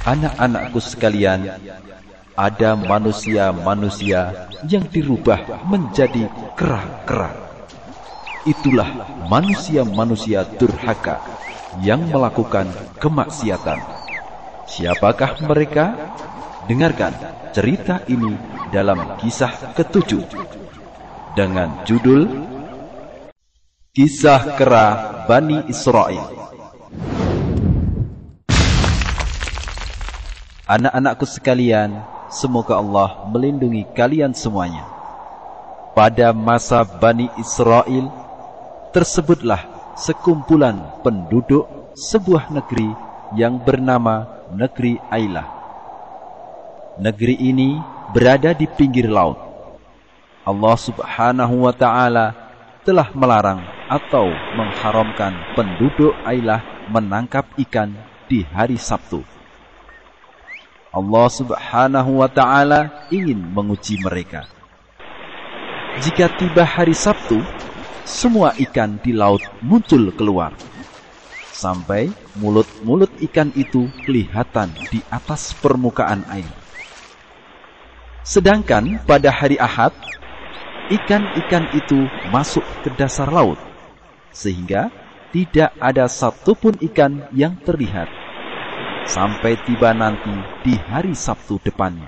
Anak-anakku sekalian, ada manusia-manusia yang dirubah menjadi kera-kera. Itulah manusia-manusia durhaka yang melakukan kemaksiatan. Siapakah mereka? Dengarkan cerita ini dalam kisah ketujuh dengan judul Kisah Kera Bani Israel. Anak-anakku sekalian, semoga Allah melindungi kalian semuanya. Pada masa Bani Israel, tersebutlah sekumpulan penduduk sebuah negeri yang bernama Negeri Ailah. Negeri ini berada di pinggir laut. Allah subhanahu wa ta'ala telah melarang atau mengharamkan penduduk Ailah menangkap ikan di hari Sabtu. Allah Subhanahu wa taala ingin menguji mereka. Jika tiba hari Sabtu, semua ikan di laut muncul keluar. Sampai mulut-mulut ikan itu kelihatan di atas permukaan air. Sedangkan pada hari Ahad, ikan-ikan itu masuk ke dasar laut, sehingga tidak ada satupun ikan yang terlihat sampai tiba nanti di hari Sabtu depannya.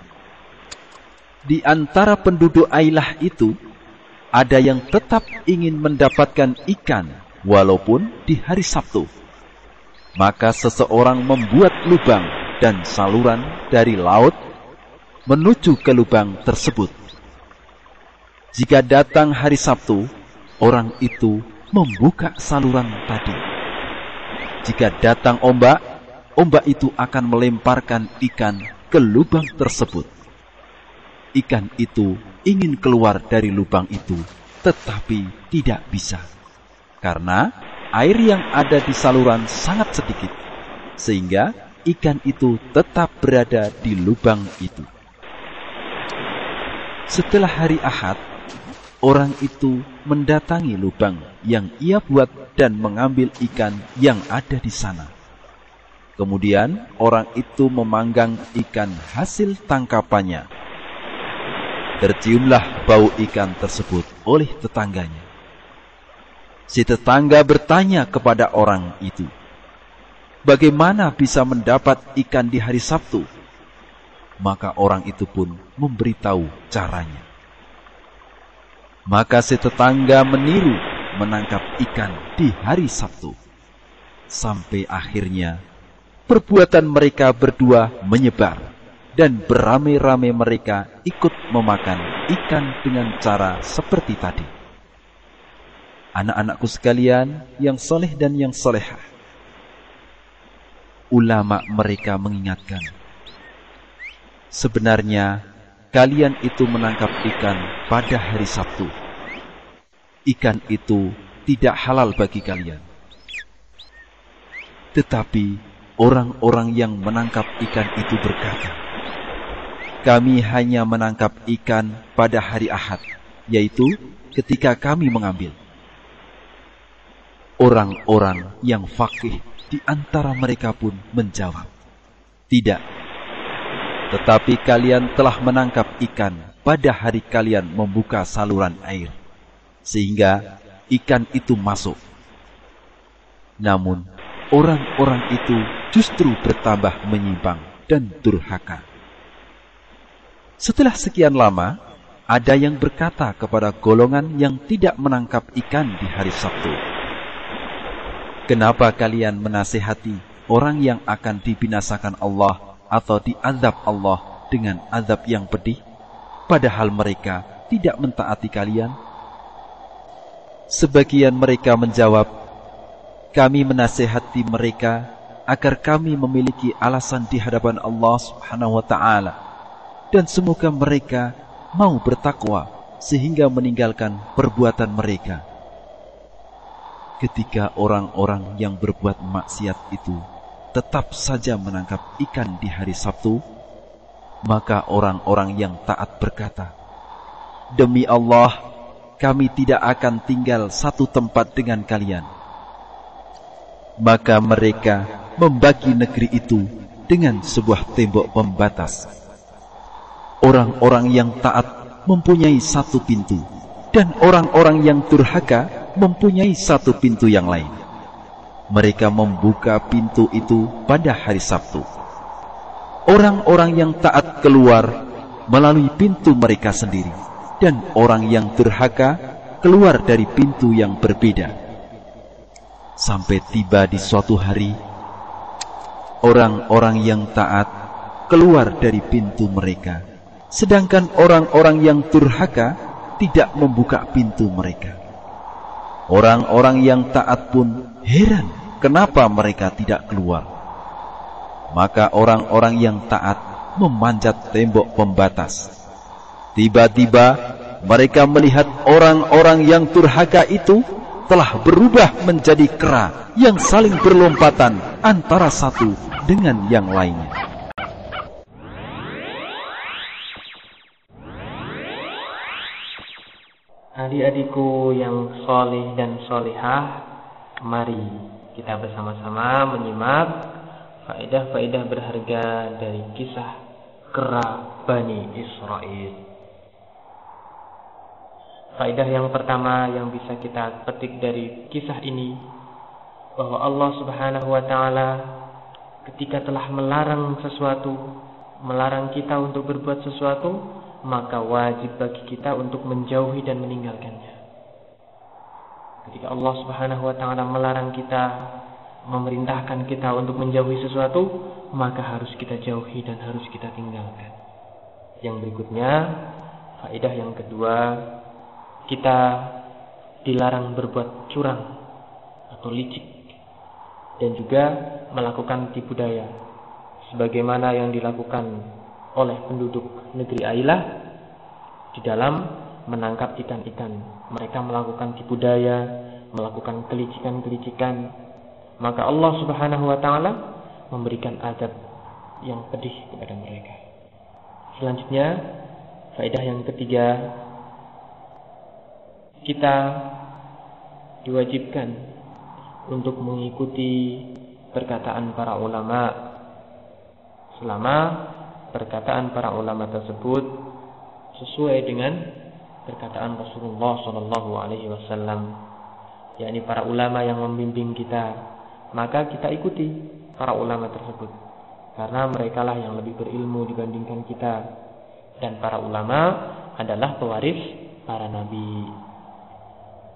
Di antara penduduk Ailah itu, ada yang tetap ingin mendapatkan ikan walaupun di hari Sabtu. Maka seseorang membuat lubang dan saluran dari laut menuju ke lubang tersebut. Jika datang hari Sabtu, orang itu membuka saluran tadi. Jika datang ombak, ombak itu akan melemparkan ikan ke lubang tersebut. Ikan itu ingin keluar dari lubang itu, tetapi tidak bisa. Karena air yang ada di saluran sangat sedikit, sehingga ikan itu tetap berada di lubang itu. Setelah hari Ahad, orang itu mendatangi lubang yang ia buat dan mengambil ikan yang ada di sana Kemudian orang itu memanggang ikan hasil tangkapannya. Terciumlah bau ikan tersebut oleh tetangganya. Si tetangga bertanya kepada orang itu, Bagaimana bisa mendapat ikan di hari Sabtu? Maka orang itu pun memberitahu caranya. Maka si tetangga meniru menangkap ikan di hari Sabtu. Sampai akhirnya perbuatan mereka berdua menyebar dan beramai-ramai mereka ikut memakan ikan dengan cara seperti tadi. Anak-anakku sekalian yang soleh dan yang solehah. Ulama mereka mengingatkan. Sebenarnya kalian itu menangkap ikan pada hari Sabtu. Ikan itu tidak halal bagi kalian. Tetapi orang-orang yang menangkap ikan itu berkata, Kami hanya menangkap ikan pada hari Ahad, yaitu ketika kami mengambil. Orang-orang yang fakih di antara mereka pun menjawab, Tidak, tetapi kalian telah menangkap ikan pada hari kalian membuka saluran air, sehingga ikan itu masuk. Namun, orang-orang itu justru bertambah menyimpang dan durhaka. Setelah sekian lama, ada yang berkata kepada golongan yang tidak menangkap ikan di hari Sabtu, Kenapa kalian menasehati orang yang akan dibinasakan Allah atau diazab Allah dengan azab yang pedih, padahal mereka tidak mentaati kalian? Sebagian mereka menjawab, kami menasehati mereka agar kami memiliki alasan di hadapan Allah Subhanahu wa taala dan semoga mereka mau bertakwa sehingga meninggalkan perbuatan mereka. Ketika orang-orang yang berbuat maksiat itu tetap saja menangkap ikan di hari Sabtu, maka orang-orang yang taat berkata, "Demi Allah, kami tidak akan tinggal satu tempat dengan kalian." Maka mereka membagi negeri itu dengan sebuah tembok pembatas. Orang-orang yang taat mempunyai satu pintu, dan orang-orang yang durhaka mempunyai satu pintu yang lain. Mereka membuka pintu itu pada hari Sabtu. Orang-orang yang taat keluar melalui pintu mereka sendiri, dan orang yang durhaka keluar dari pintu yang berbeda sampai tiba di suatu hari orang-orang yang taat keluar dari pintu mereka. Sedangkan orang-orang yang durhaka tidak membuka pintu mereka. Orang-orang yang taat pun heran kenapa mereka tidak keluar. Maka orang-orang yang taat memanjat tembok pembatas. Tiba-tiba mereka melihat orang-orang yang durhaka itu telah berubah menjadi kera yang saling berlompatan antara satu dengan yang lainnya. Adik-adikku yang solih dan solihah, mari kita bersama-sama menyimak faedah-faedah berharga dari kisah kera Bani Israel. Faedah yang pertama yang bisa kita petik dari kisah ini bahwa Allah Subhanahu wa taala ketika telah melarang sesuatu, melarang kita untuk berbuat sesuatu, maka wajib bagi kita untuk menjauhi dan meninggalkannya. Ketika Allah Subhanahu wa taala melarang kita, memerintahkan kita untuk menjauhi sesuatu, maka harus kita jauhi dan harus kita tinggalkan. Yang berikutnya, faedah yang kedua kita dilarang berbuat curang atau licik dan juga melakukan tipu daya sebagaimana yang dilakukan oleh penduduk negeri Ailah di dalam menangkap ikan-ikan. Mereka melakukan tipu daya, melakukan kelicikan-kelicikan. Maka Allah Subhanahu wa taala memberikan azab yang pedih kepada mereka. Selanjutnya, faedah yang ketiga kita diwajibkan untuk mengikuti perkataan para ulama. Selama perkataan para ulama tersebut sesuai dengan perkataan Rasulullah Shallallahu Alaihi Wasallam, yakni para ulama yang membimbing kita, maka kita ikuti para ulama tersebut. Karena mereka lah yang lebih berilmu dibandingkan kita. Dan para ulama adalah pewaris para nabi.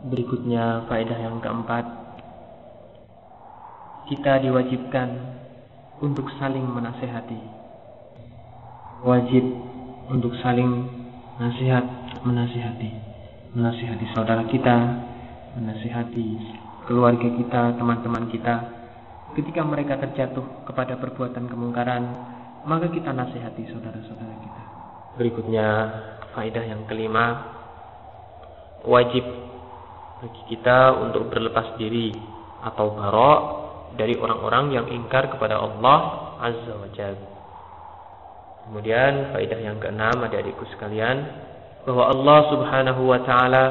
Berikutnya faedah yang keempat. Kita diwajibkan untuk saling menasehati. Wajib untuk saling nasihat menasihati Menasihati saudara kita Menasihati keluarga kita, teman-teman kita. Ketika mereka terjatuh kepada perbuatan kemungkaran Maka kita nasihati saudara-saudara kita. Berikutnya faedah yang kelima. Wajib bagi kita untuk berlepas diri atau barok dari orang-orang yang ingkar kepada Allah Azza wa Jalla. Kemudian faedah yang keenam adik-adikku sekalian bahwa Allah Subhanahu wa taala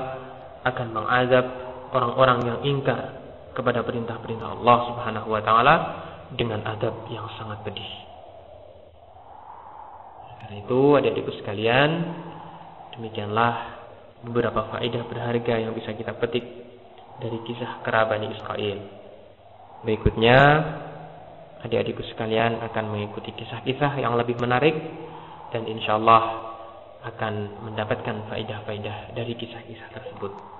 akan mengazab orang-orang yang ingkar kepada perintah-perintah Allah Subhanahu wa taala dengan adab yang sangat pedih. Karena itu adik-adikku sekalian, demikianlah beberapa faedah berharga yang bisa kita petik dari kisah kerabat Israel. Berikutnya, adik-adikku sekalian akan mengikuti kisah-kisah yang lebih menarik dan insya Allah akan mendapatkan faedah-faedah dari kisah-kisah tersebut.